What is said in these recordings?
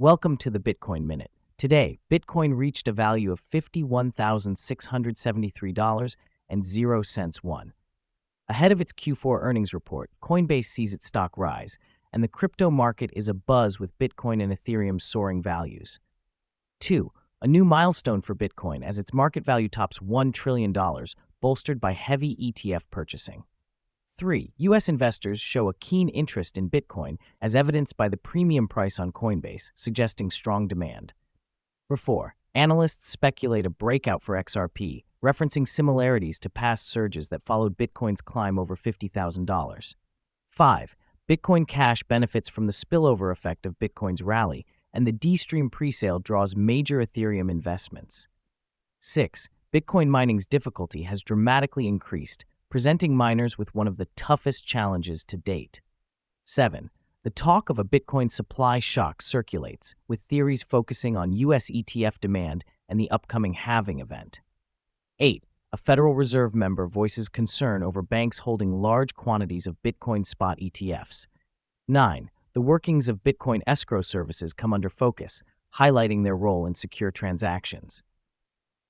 Welcome to the Bitcoin Minute. Today, Bitcoin reached a value of $51,673.00 one. Ahead of its Q4 earnings report, Coinbase sees its stock rise, and the crypto market is abuzz with Bitcoin and Ethereum soaring values. 2. A new milestone for Bitcoin as its market value tops $1 trillion, bolstered by heavy ETF purchasing. 3. U.S. investors show a keen interest in Bitcoin, as evidenced by the premium price on Coinbase, suggesting strong demand. 4. Analysts speculate a breakout for XRP, referencing similarities to past surges that followed Bitcoin's climb over $50,000. 5. Bitcoin Cash benefits from the spillover effect of Bitcoin's rally, and the DeeStream presale draws major Ethereum investments. 6. Bitcoin mining's difficulty has dramatically increased, presenting miners with one of the toughest challenges to date. 7. The talk of a Bitcoin supply shock circulates, with theories focusing on US ETF demand and the upcoming halving event. 8. A Federal Reserve member voices concern over banks holding large quantities of Bitcoin spot ETFs. 9. The workings of Bitcoin escrow services come under focus, highlighting their role in secure transactions.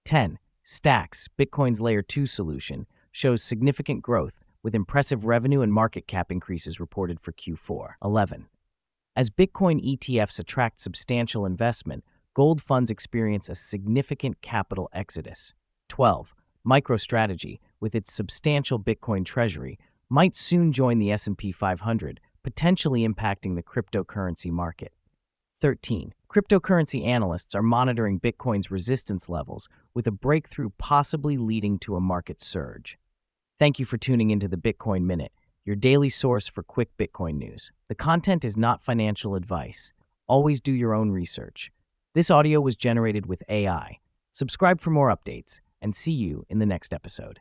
10. Stacks, Bitcoin's Layer 2 solution, shows significant growth, with impressive revenue and market cap increases reported for Q4. 11. As Bitcoin ETFs attract substantial investment, gold funds experience a significant capital exodus. 12. MicroStrategy, with its substantial Bitcoin treasury, might soon join the S&P 500, potentially impacting the cryptocurrency market. 13. Cryptocurrency analysts are monitoring Bitcoin's resistance levels, with a breakthrough possibly leading to a market surge. Thank you for tuning into the Bitcoin Minute, your daily source for quick Bitcoin news. The content is not financial advice. Always do your own research. This audio was generated with AI. Subscribe for more updates, and see you in the next episode.